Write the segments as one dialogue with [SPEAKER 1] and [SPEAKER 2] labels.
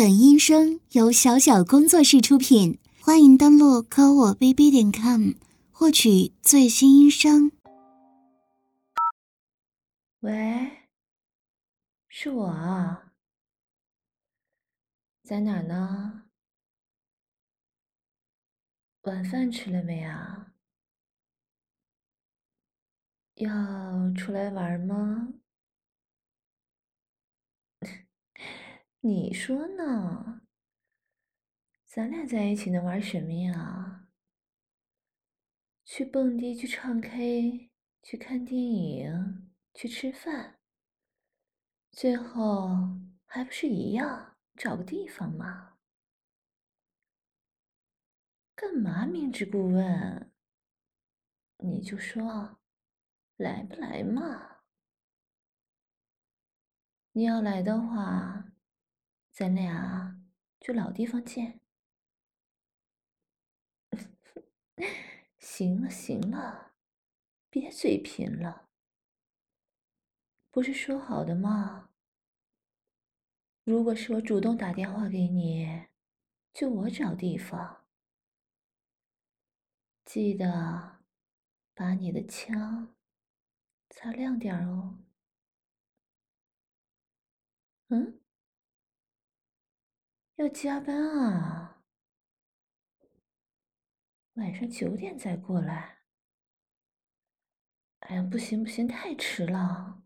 [SPEAKER 1] 本音声由小小工作室出品，欢迎登录科我 bb 点 com 获取最新音声。
[SPEAKER 2] 喂，是我啊，在哪呢？晚饭吃了没啊？要出来玩吗？你说呢？咱俩在一起能玩什么呀？去蹦迪，去唱 K，去看电影，去吃饭，最后还不是一样，找个地方嘛？干嘛明知故问？你就说，来不来嘛？你要来的话。咱俩就老地方见。行 了行了，别嘴贫了。不是说好的吗？如果是我主动打电话给你，就我找地方。记得把你的枪擦亮点哦。嗯？要加班啊！晚上九点再过来。哎呀，不行不行，太迟了。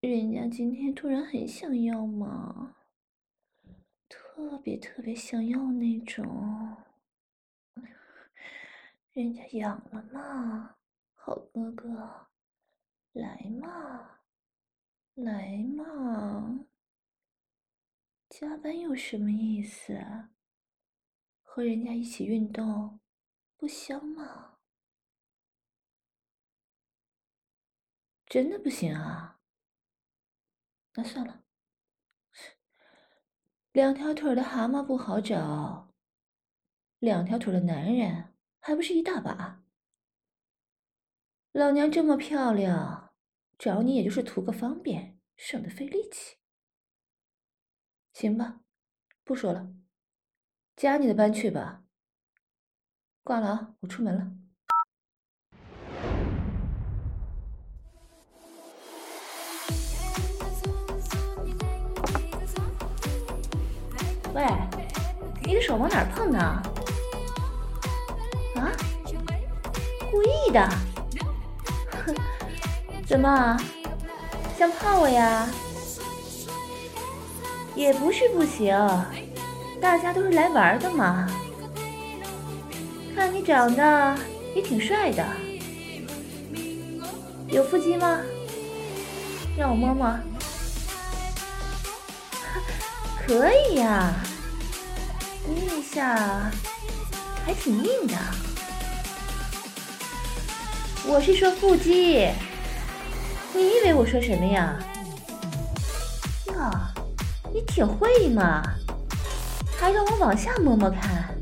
[SPEAKER 2] 人家今天突然很想要嘛，特别特别想要那种。人家养了嘛，好哥哥，来嘛，来嘛。加班有什么意思？和人家一起运动，不香吗？真的不行啊？那算了。两条腿的蛤蟆不好找，两条腿的男人还不是一大把。老娘这么漂亮，找你也就是图个方便，省得费力气。行吧，不说了，加你的班去吧。挂了啊，我出门了。喂，你的手往哪碰呢？啊？故意的？哼，怎么想泡我呀？也不是不行，大家都是来玩的嘛。看你长得也挺帅的，有腹肌吗？让我摸摸。可以呀，捏一下，还挺硬的。我是说腹肌，你以为我说什么呀？呀。你挺会嘛，还让我往下摸摸看。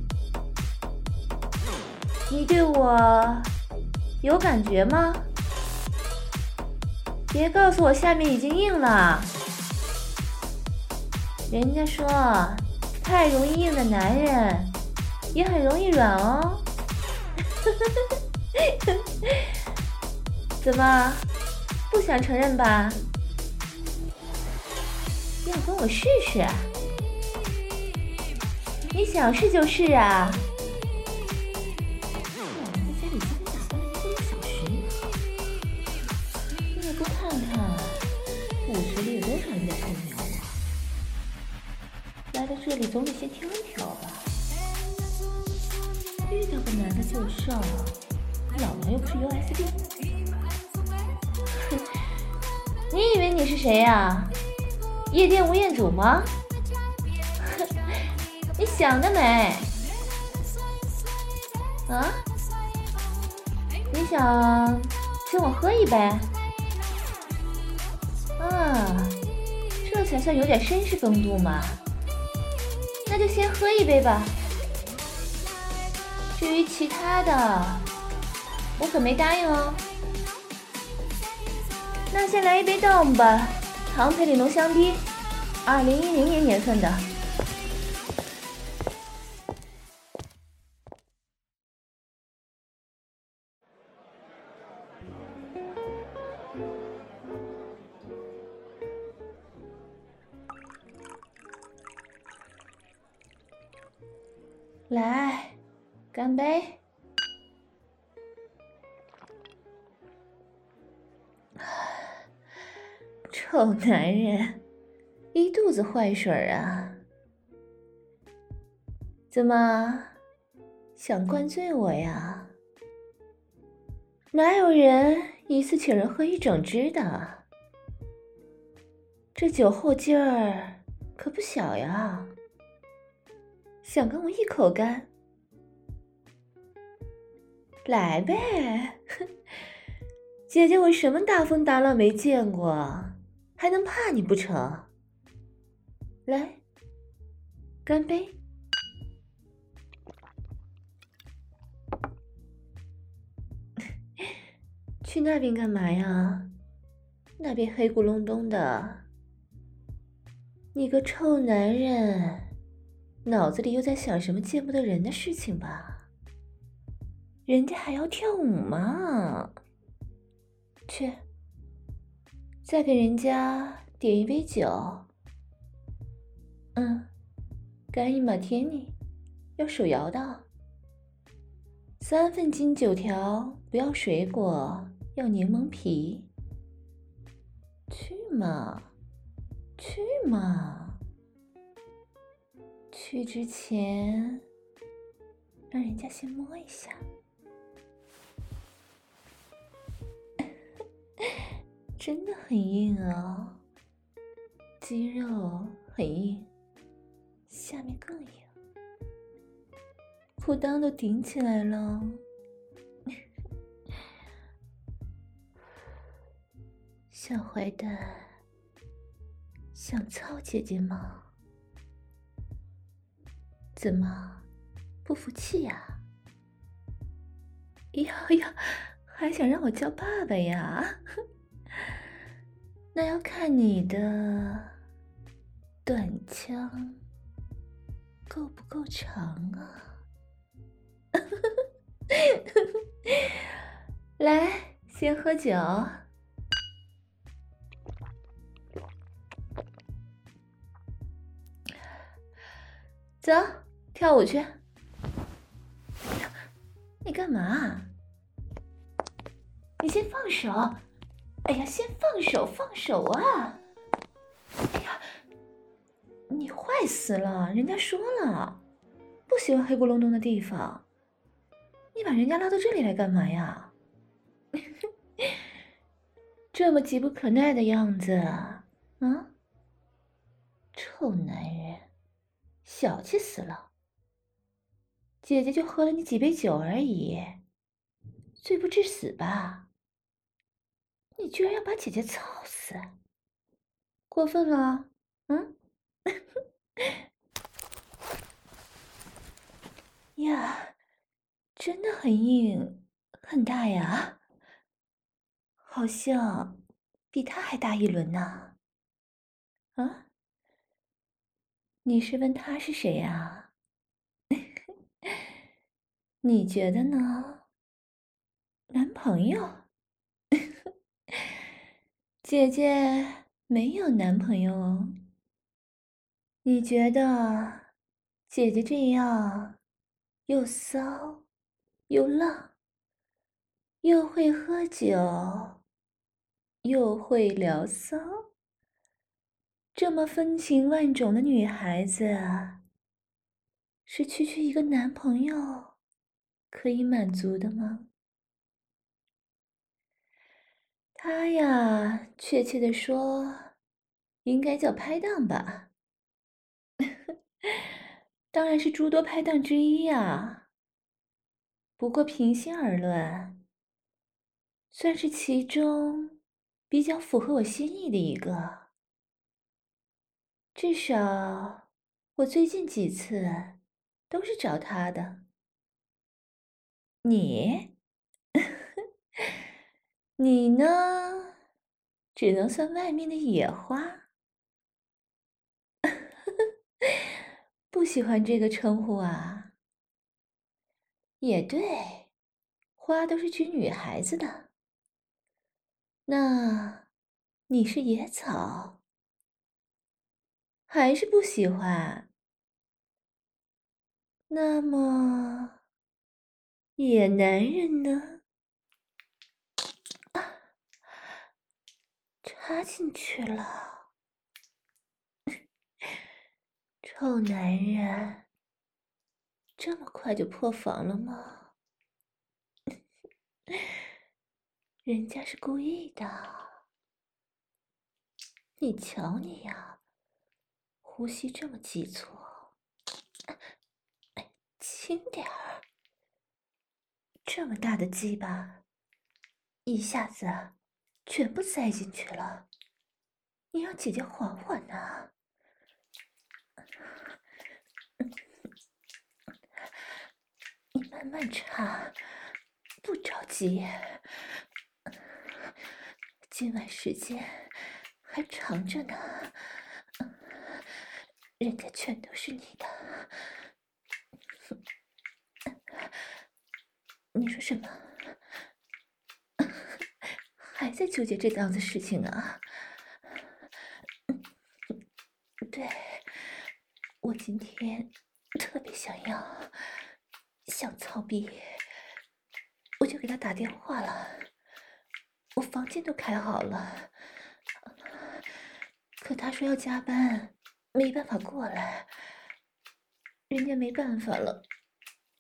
[SPEAKER 2] 你对我有感觉吗？别告诉我下面已经硬了。人家说，太容易硬的男人也很容易软哦。怎么，不想承认吧？要跟我试试？你想试就试啊！在家里今天打扮了一个小时你也不看看，五十里有多少人在偷瞄我？来到这里总得先挑一挑吧。遇到个男的就上，老娘又不是 USB。哼，你以为你是谁呀？夜店吴彦祖吗？你想得美！啊？你想请我喝一杯？啊，这才算有点绅士风度嘛。那就先喝一杯吧。至于其他的，我可没答应哦。那先来一杯 Dom 吧。唐培里浓香滴，二零一零年年份的。来，干杯！臭男人，一肚子坏水啊！怎么想灌醉我呀？哪有人一次请人喝一整只的？这酒后劲儿可不小呀！想跟我一口干？来呗！哼，姐姐我什么大风大浪没见过？还能怕你不成？来，干杯！去那边干嘛呀？那边黑咕隆咚的，你个臭男人，脑子里又在想什么见不得人的事情吧？人家还要跳舞嘛！去。再给人家点一杯酒，嗯，干一马天尼，要手摇的。三份金九条，不要水果，要柠檬皮。去嘛，去嘛，去之前让人家先摸一下。真的很硬啊，肌肉很硬，下面更硬，裤裆都顶起来了。小坏蛋，想操姐姐吗？怎么不服气呀？呀呀，还想让我叫爸爸呀？那要看你的短枪够不够长啊！来，先喝酒，走，跳舞去。你干嘛？你先放手。哎呀，先放手，放手啊！哎呀，你坏死了！人家说了，不喜欢黑咕隆咚的地方。你把人家拉到这里来干嘛呀？这么急不可耐的样子，啊？臭男人，小气死了！姐姐就喝了你几杯酒而已，罪不至死吧？你居然要把姐姐操死，过分了！嗯，呀，真的很硬，很大呀，好像比他还大一轮呢。啊？你是问他是谁呀？你觉得呢？男朋友？姐姐没有男朋友哦。你觉得姐姐这样又骚又浪，又会喝酒，又会聊骚，这么风情万种的女孩子，是区区一个男朋友可以满足的吗？他呀，确切的说，应该叫拍档吧。当然是诸多拍档之一呀。不过平心而论，算是其中比较符合我心意的一个。至少我最近几次都是找他的。你？你呢？只能算外面的野花。不喜欢这个称呼啊？也对，花都是指女孩子的。那你是野草，还是不喜欢？那么，野男人呢？插进去了，臭男人，这么快就破防了吗？人家是故意的，你瞧你呀，呼吸这么急促，轻点儿，这么大的鸡巴，一下子。全部塞进去了，你让姐姐缓缓呐。你慢慢插，不着急。今晚时间还长着呢，人家全都是你的。你说什么？还在纠结这档子事情啊？对，我今天特别想要，想操逼，我就给他打电话了，我房间都开好了，可他说要加班，没办法过来，人家没办法了，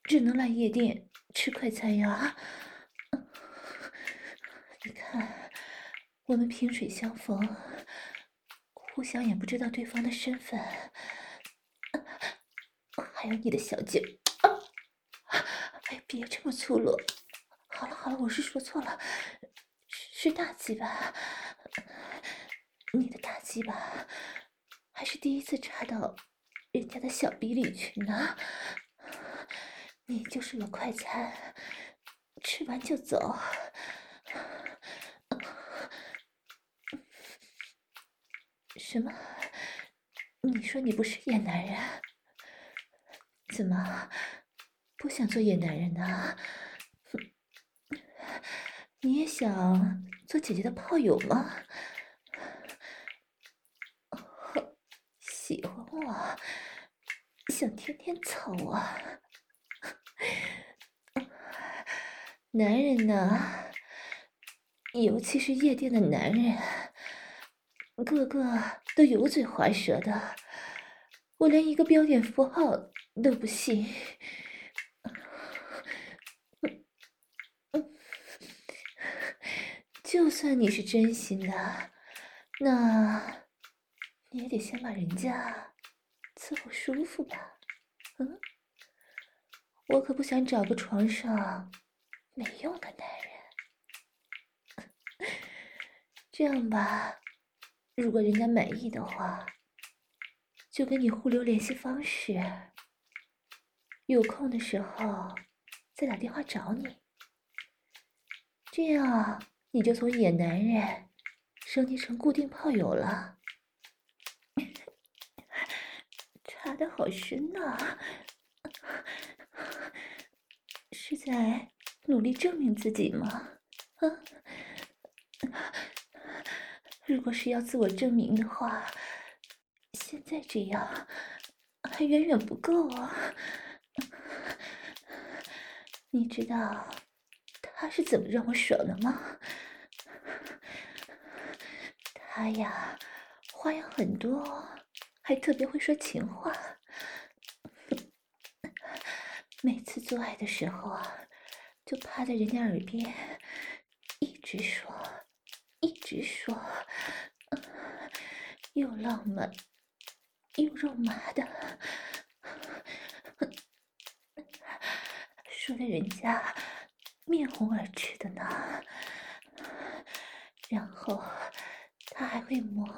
[SPEAKER 2] 只能来夜店吃快餐呀。你看，我们萍水相逢，互相也不知道对方的身份，还有你的小姐，哎，别这么粗鲁。好了好了，我是说错了，是大鸡巴，你的大鸡巴，还是第一次插到人家的小逼里去呢。你就是个快餐，吃完就走。什么？你说你不是野男人？怎么不想做野男人呢？你也想做姐姐的炮友吗？喜欢我，想天天操我。男人呢？尤其是夜店的男人，个个都油嘴滑舌的，我连一个标点符号都不信。就算你是真心的，那你也得先把人家伺候舒服吧？嗯，我可不想找个床上没用的男人。这样吧，如果人家满意的话，就跟你互留联系方式，有空的时候再打电话找你。这样你就从野男人升级成固定炮友了。插的好深呐，是在努力证明自己吗？啊？如果是要自我证明的话，现在这样还远远不够啊！你知道他是怎么让我爽的吗？他呀，花样很多，还特别会说情话。每次做爱的时候啊，就趴在人家耳边，一直说。一直说，又浪漫又肉麻的，说的人家面红耳赤的呢。然后他还会磨，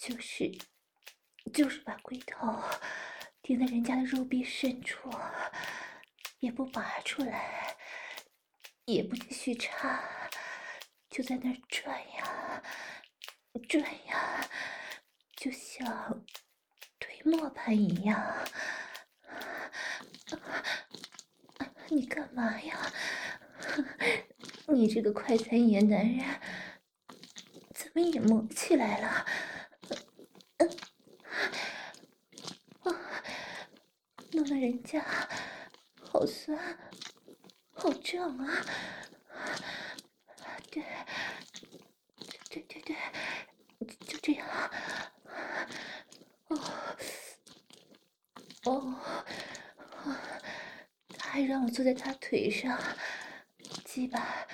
[SPEAKER 2] 就是就是把龟头顶在人家的肉壁深处，也不拔出来，也不继续插。就在那儿转呀转呀，就像推磨盘一样。你干嘛呀？你这个快餐野男人，怎么也磨起来了？弄得人家好酸，好胀啊！对，对对对，就这样。哦，哦，他还让我坐在他腿上，鸡巴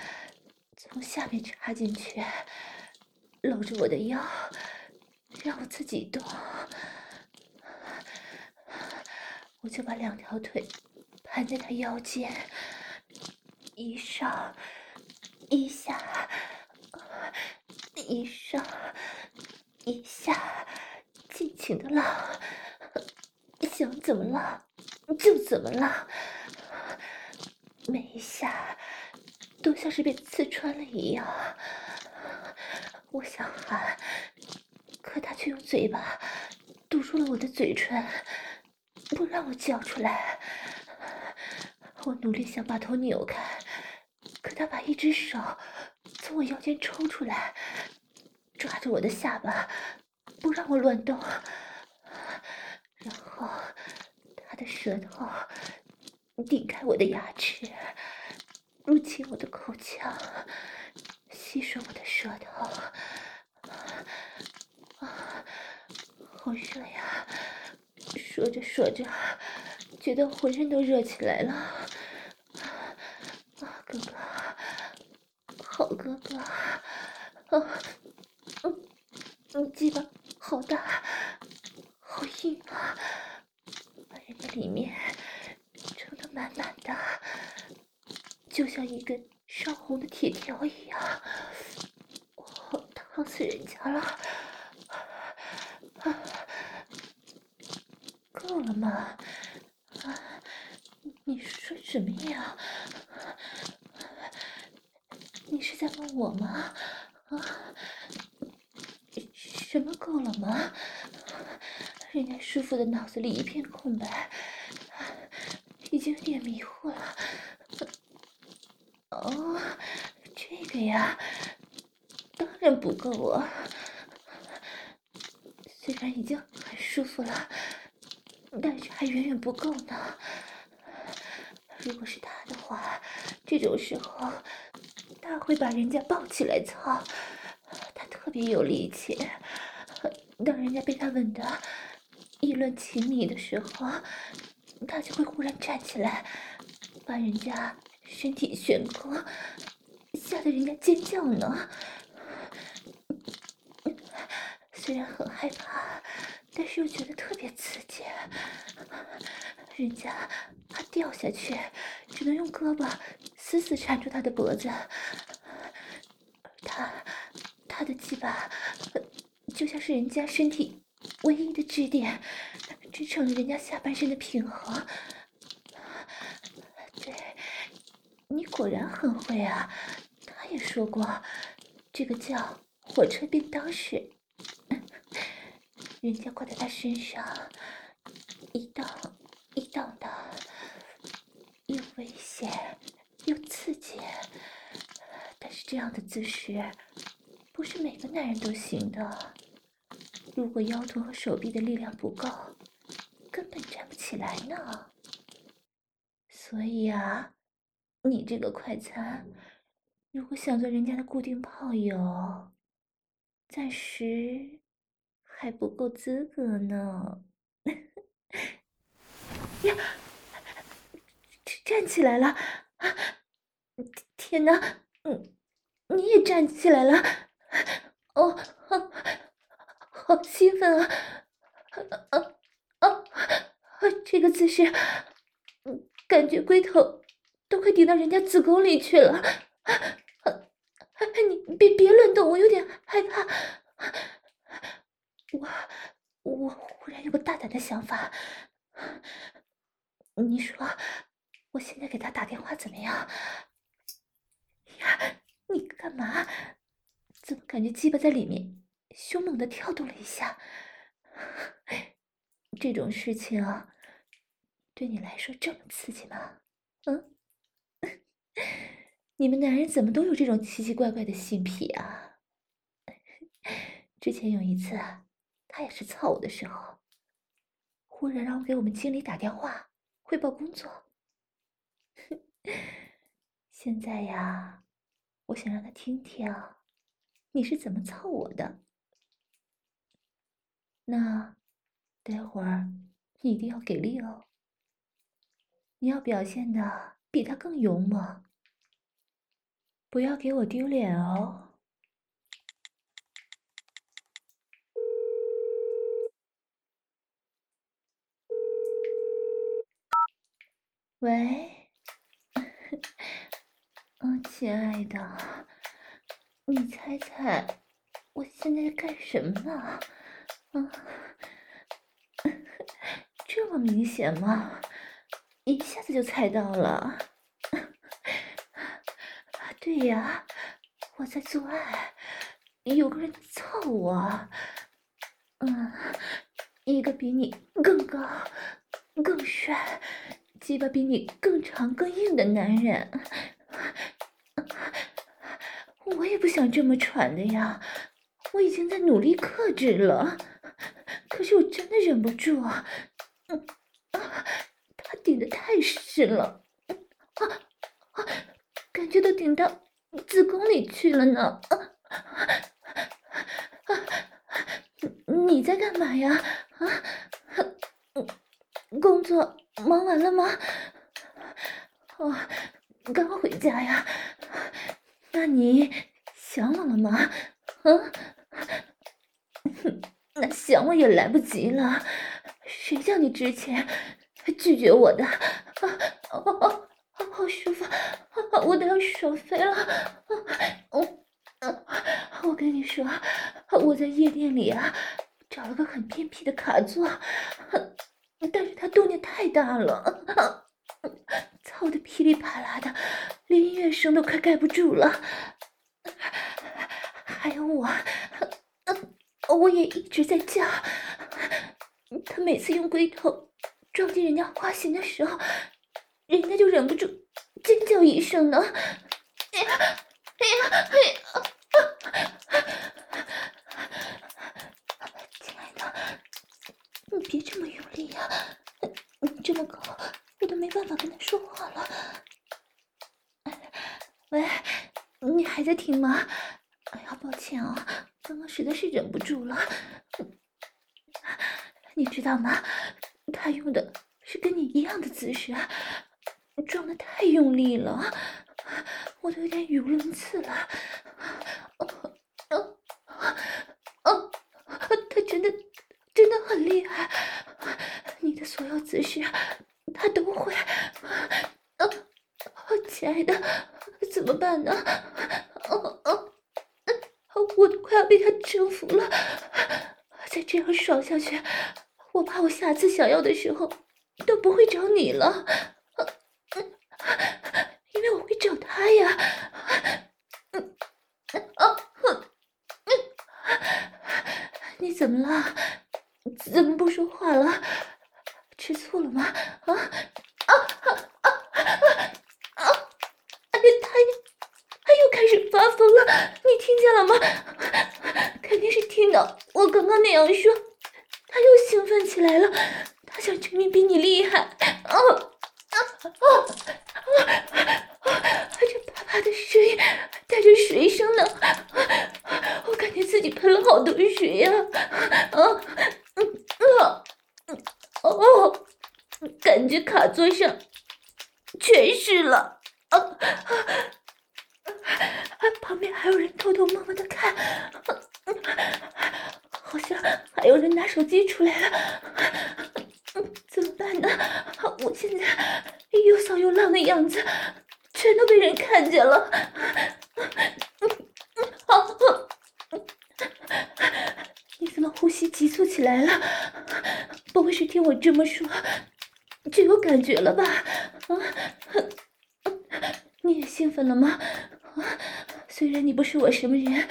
[SPEAKER 2] 从下面插进去，搂着我的腰，让我自己动。我就把两条腿盘在他腰间，一上一下，一上一下，尽情的浪，想怎么浪就怎么浪，每一下都像是被刺穿了一样。我想喊，可他却用嘴巴堵住了我的嘴唇。不让我叫出来，我努力想把头扭开，可他把一只手从我腰间抽出来，抓着我的下巴，不让我乱动。然后他的舌头顶开我的牙齿，入侵我的口腔，吸吮我的舌头。啊，好热呀！说着说着，觉得浑身都热起来了。啊，哥哥，好哥哥，啊，嗯，嗯，鸡巴好大，好硬啊，把人家里面撑得满满的，就像一根烧红的。铁条一样，我烫死人家了。啊！够了吗？啊，你说什么呀？你是在我吗？啊，什么够了吗？人家师傅的脑子里一片空白，已经有点迷糊了。哦，这个呀，当然不够啊。虽然已经很舒服了。但是还远远不够呢。如果是他的话，这种时候会把人家抱起来操。他特别有力气。当人家被他吻得意乱情迷的时候，他就会忽然站起来，把人家身体悬空，吓得人家尖叫呢。虽然很害怕。但是又觉得特别刺激，人家怕掉下去，只能用胳膊死死缠住他的脖子，他，他的鸡巴就像是人家身体唯一的支点，支撑了人家下半身的平衡。对，你果然很会啊！他也说过，这个叫火车便当式。人家挂在他身上，一荡一荡的，又危险又刺激。但是这样的姿势，不是每个男人都行的。如果腰臀和手臂的力量不够，根本站不起来呢。所以啊，你这个快餐，如果想做人家的固定炮友，暂时。还不够资格呢！呀，站起来了！天哪，嗯，你也站起来了！哦，好兴奋啊！啊啊！这个姿势，感觉龟头都快顶到人家子宫里去了！你别别乱动，我有点害怕。我我忽然有个大胆的想法，你说我现在给他打电话怎么样？呀，你干嘛？怎么感觉鸡巴在里面凶猛的跳动了一下？这种事情对你来说这么刺激吗？嗯？你们男人怎么都有这种奇奇怪怪的性癖啊？之前有一次，他也是操我的时候，忽然让我给我们经理打电话汇报工作。现在呀，我想让他听听你是怎么操我的。那待会儿你一定要给力哦，你要表现的比他更勇猛。不要给我丢脸哦！喂，嗯，亲爱的，你猜猜我现在在干什么呢？啊，这么明显吗？一下子就猜到了。对呀，我在做爱，有个人操我，嗯，一个比你更高、更帅、鸡巴比你更长、更硬的男人，我也不想这么喘的呀，我已经在努力克制了，可是我真的忍不住，嗯，他顶的太深了，啊啊！感觉都顶到子宫里去了呢！你在干嘛呀？啊，工作忙完了吗？哦，刚回家呀。那你想我了吗？啊？那想我也来不及了。谁叫你之前拒绝我的？啊哦哦。好舒服，我都要爽飞了。我，我跟你说，我在夜店里啊，找了个很偏僻的卡座，但是他动静太大了，操的噼里啪啦的，连音乐声都快盖不住了。还有我，我也一直在叫。他每次用龟头撞进人家花心的时候。人家就忍不住尖叫一声呢！哎呀，哎呀，哎呀！亲爱的，你别这么用力呀，你这么高，我都没办法跟他说话了。喂，你还在听吗？哎呀，抱歉啊，刚刚实在是忍不住了。你知道吗？他用的是跟你一样的姿势。撞的太用力了，我都有点语无伦次了。哦哦他真的真的很厉害，你的所有姿势他都会。啊，亲爱的，怎么办呢？哦哦，我都快要被他征服了，再这样爽下去，我怕我下次想要的时候都不会找你了。因为我会找他呀，嗯，啊，嗯，你怎么了？怎么不说话了？吃醋了吗？啊啊啊啊啊！哎，他他又开始发疯了，你听见了吗？肯定是听到我刚刚那样说，他又兴奋起来了，他想证明比你厉害，啊啊啊！这啪啪的声音带着水声呢，我感觉自己喷了好多水呀！啊，啊，哦，感觉卡座上全是了，啊，旁边还有人偷偷摸摸的看，好像还有人拿手机出来了，怎么办呢？我现在又骚又浪的样子。全都被人看见了，好你怎么呼吸急促起来了？不会是听我这么说就有感觉了吧？啊，你也兴奋了吗？虽然你不是我什么人，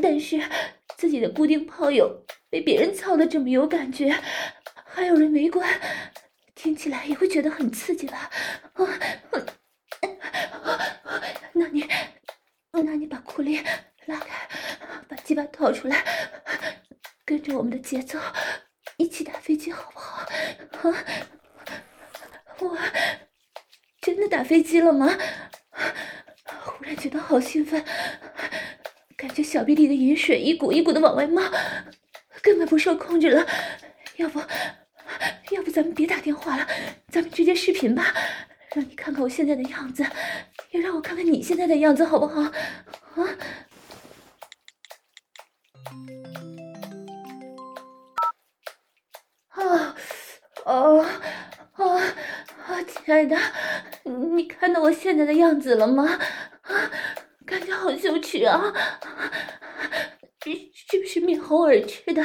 [SPEAKER 2] 但是自己的固定炮友被别人操的这么有感觉，还有人围观，起来也会觉得很刺激吧？啊，那你，那你把裤链拉开，把鸡巴掏出来，跟着我们的节奏一起打飞机好不好？啊，我真的打飞机了吗？忽然觉得好兴奋，感觉小臂里的饮水一股一股的往外冒，根本不受控制了。要不，要不咱们别打电话了，咱们直接视频吧，让你看看我现在的样子，也让我看看你现在的样子，好不好？啊！啊！哦！啊！啊！亲爱的，你看到我现在的样子了吗？啊，感觉好羞耻啊！是不是面红耳赤的？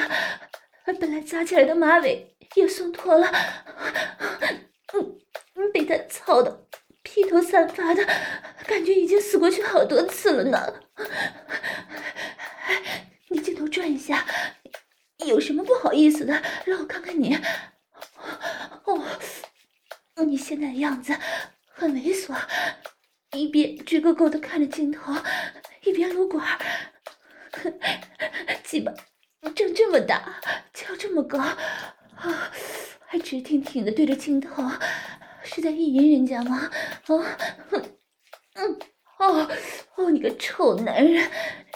[SPEAKER 2] 本来扎起来的马尾也松脱了，操的披头散发的，感觉已经死过去好多次了呢。你镜头转一下，有什么不好意思的？让我看看你。哦，你现在的样子很猥琐。一边直勾勾的看着镜头，一边撸管，鸡巴长这么大，翘这么高，啊，还直挺挺的对着镜头，是在意淫人家吗？啊，嗯，哦，哦，你个臭男人，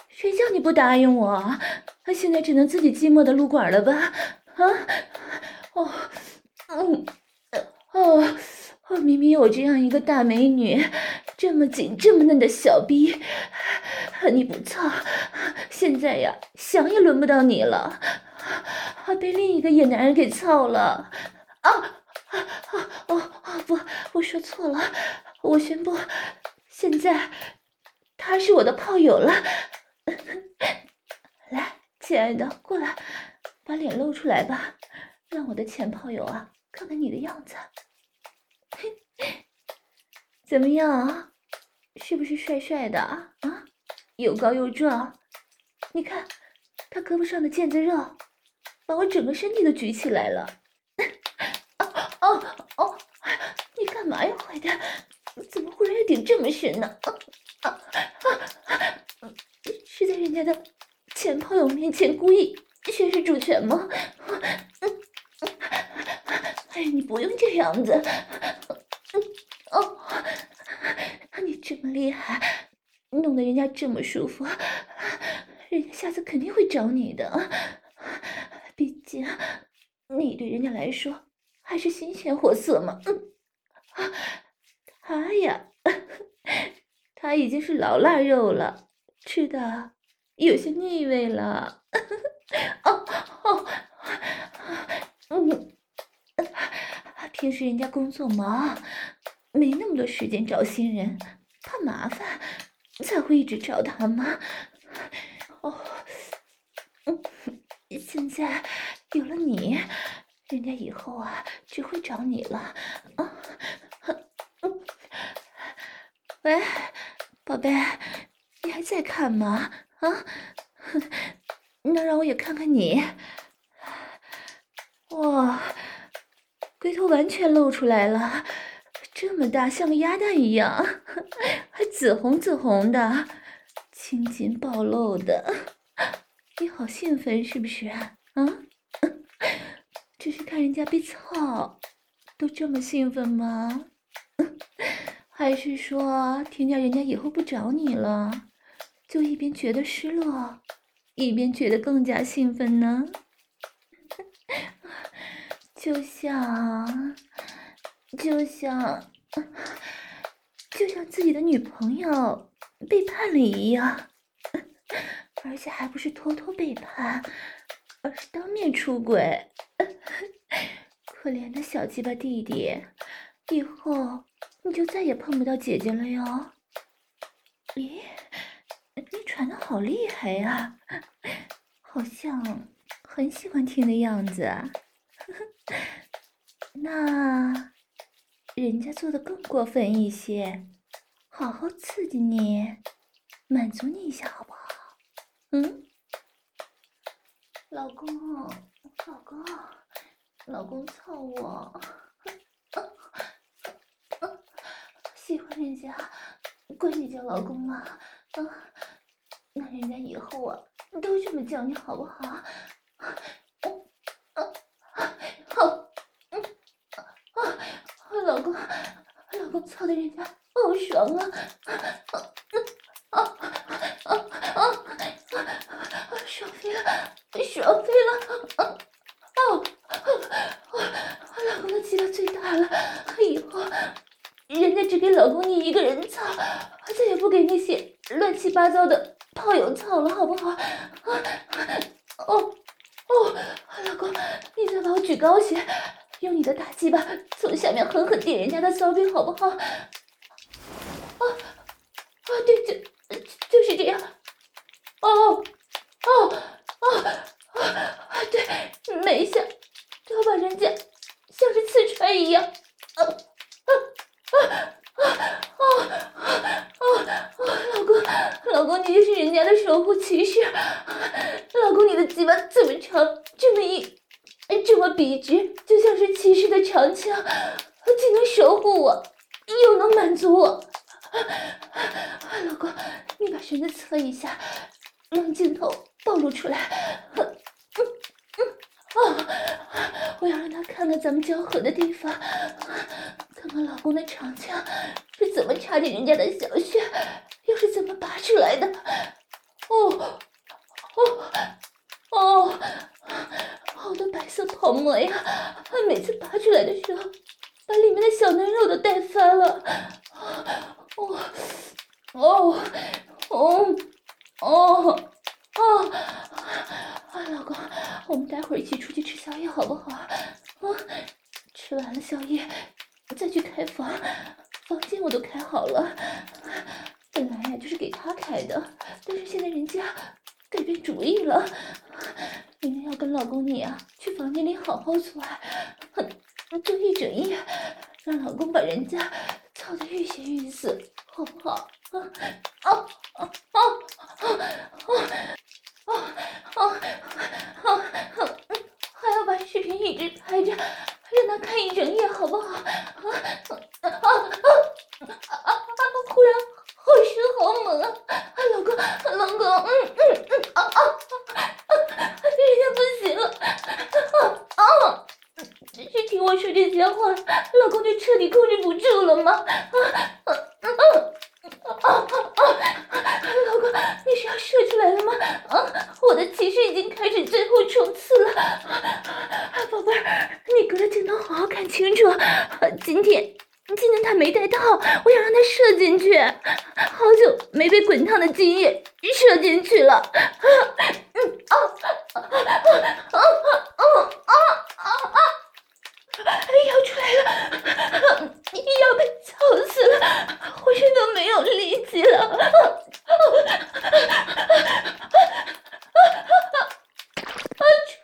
[SPEAKER 2] 谁叫你不答应我？现在只能自己寂寞的撸管了吧？啊，哦，嗯，哦。哦明明有这样一个大美女，这么紧这么嫩的小逼，你不操，现在呀想也轮不到你了，被另一个野男人给操了，啊啊啊哦啊不，我说错了，我宣布，现在他是我的炮友了，来，亲爱的，过来，把脸露出来吧，让我的前炮友啊看看你的样子。怎么样啊，是不是帅帅的啊？又高又壮，你看他胳膊上的腱子肉，把我整个身体都举起来了。哦哦，你干嘛呀，坏蛋？怎么忽然又顶这么深呢？啊啊啊！是在人家的前炮友面前故意宣示主权吗？哎，你不用这样子。哦，你这么厉害，弄得人家这么舒服，人家下次肯定会找你的。毕竟你对人家来说还是新鲜货色嘛。嗯，他呀，他已经是老腊肉了，吃的有些腻味了。哦哦，嗯，平时人家工作忙。没那么多时间找新人，怕麻烦才会一直找他吗？哦，嗯，现在有了你，人家以后啊只会找你了。啊，嗯，喂，宝贝，你还在看吗？啊，那让我也看看你。哇，龟头完全露出来了。这么大，像个鸭蛋一样，还紫红紫红的，青筋暴露的，你好兴奋是不是啊？只是看人家被操，都这么兴奋吗？还是说听见人家以后不找你了，就一边觉得失落，一边觉得更加兴奋呢？就像……就像，就像自己的女朋友背叛了一样，而且还不是偷偷背叛，而是当面出轨。可怜的小鸡巴弟弟，以后你就再也碰不到姐姐了哟。咦，你喘的好厉害呀，好像很喜欢听的样子。那。人家做的更过分一些，好好刺激你，满足你一下好不好？嗯，老公，老公，老公操我，喜欢人家，管你叫老公啊，啊，那人家以后啊都这么叫你好不好？好，嗯，啊，老公，老公操的人家好爽啊！啊啊啊啊！爽飞了，爽飞了！啊啊啊！老公的鸡巴最大了，以后人家只给老公你一个人操，再也不给那些乱七八糟的炮友操了，好不好？啊哦哦，老公，你再把我举高些，用你的大鸡巴从下面狠狠顶人家的骚逼，好不好？啊啊，对，就。就是这样，哦哦哦啊！对，每一下都要把人家像是刺穿一样，啊啊啊啊啊啊！老公，老公，你就是人家的守护骑士，老公，你的鸡巴这么长，这么硬，这么笔直，就像是骑士的长枪，既能守护我，又能满足我。老公，你把身子侧一下，让镜头暴露出来。嗯嗯啊！我要让他看看咱们交合的地方，看看老公的长枪是怎么插进人家的小穴，又是怎么拔出来的。哦哦哦！好多白色泡沫呀！每次拔出来的时候，把里面的小嫩肉都带翻了。哦，哦，哦，哦，哦，啊，老公，我们待会儿一起出去吃宵夜好不好？啊，吃完了宵夜再去开房，房间我都开好了。本来呀就是给他开的，但是现在人家改变主意了，人家要跟老公你啊去房间里好好做爱，就一整夜，让老公把人家。操的欲仙欲死，好不好？啊啊啊啊啊啊人也好。射进去。好久没被滚烫的精液射进去了。嗯啊啊啊啊啊啊啊！要出来了，要被操死了，浑身都没有力气了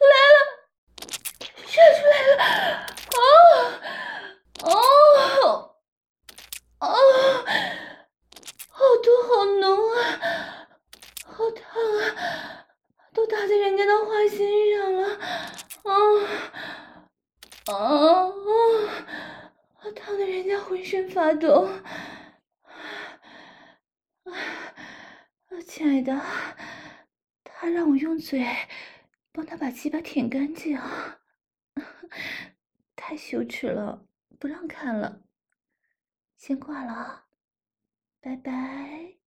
[SPEAKER 2] 来了，射出来了，哦哦哦，好多好浓啊，好烫啊，都打在人家的花心上了，啊。啊啊！烫的人家浑身发抖。啊，亲爱的，他让我用嘴帮他把鸡巴舔干净，太羞耻了，不让看了，先挂了，拜拜。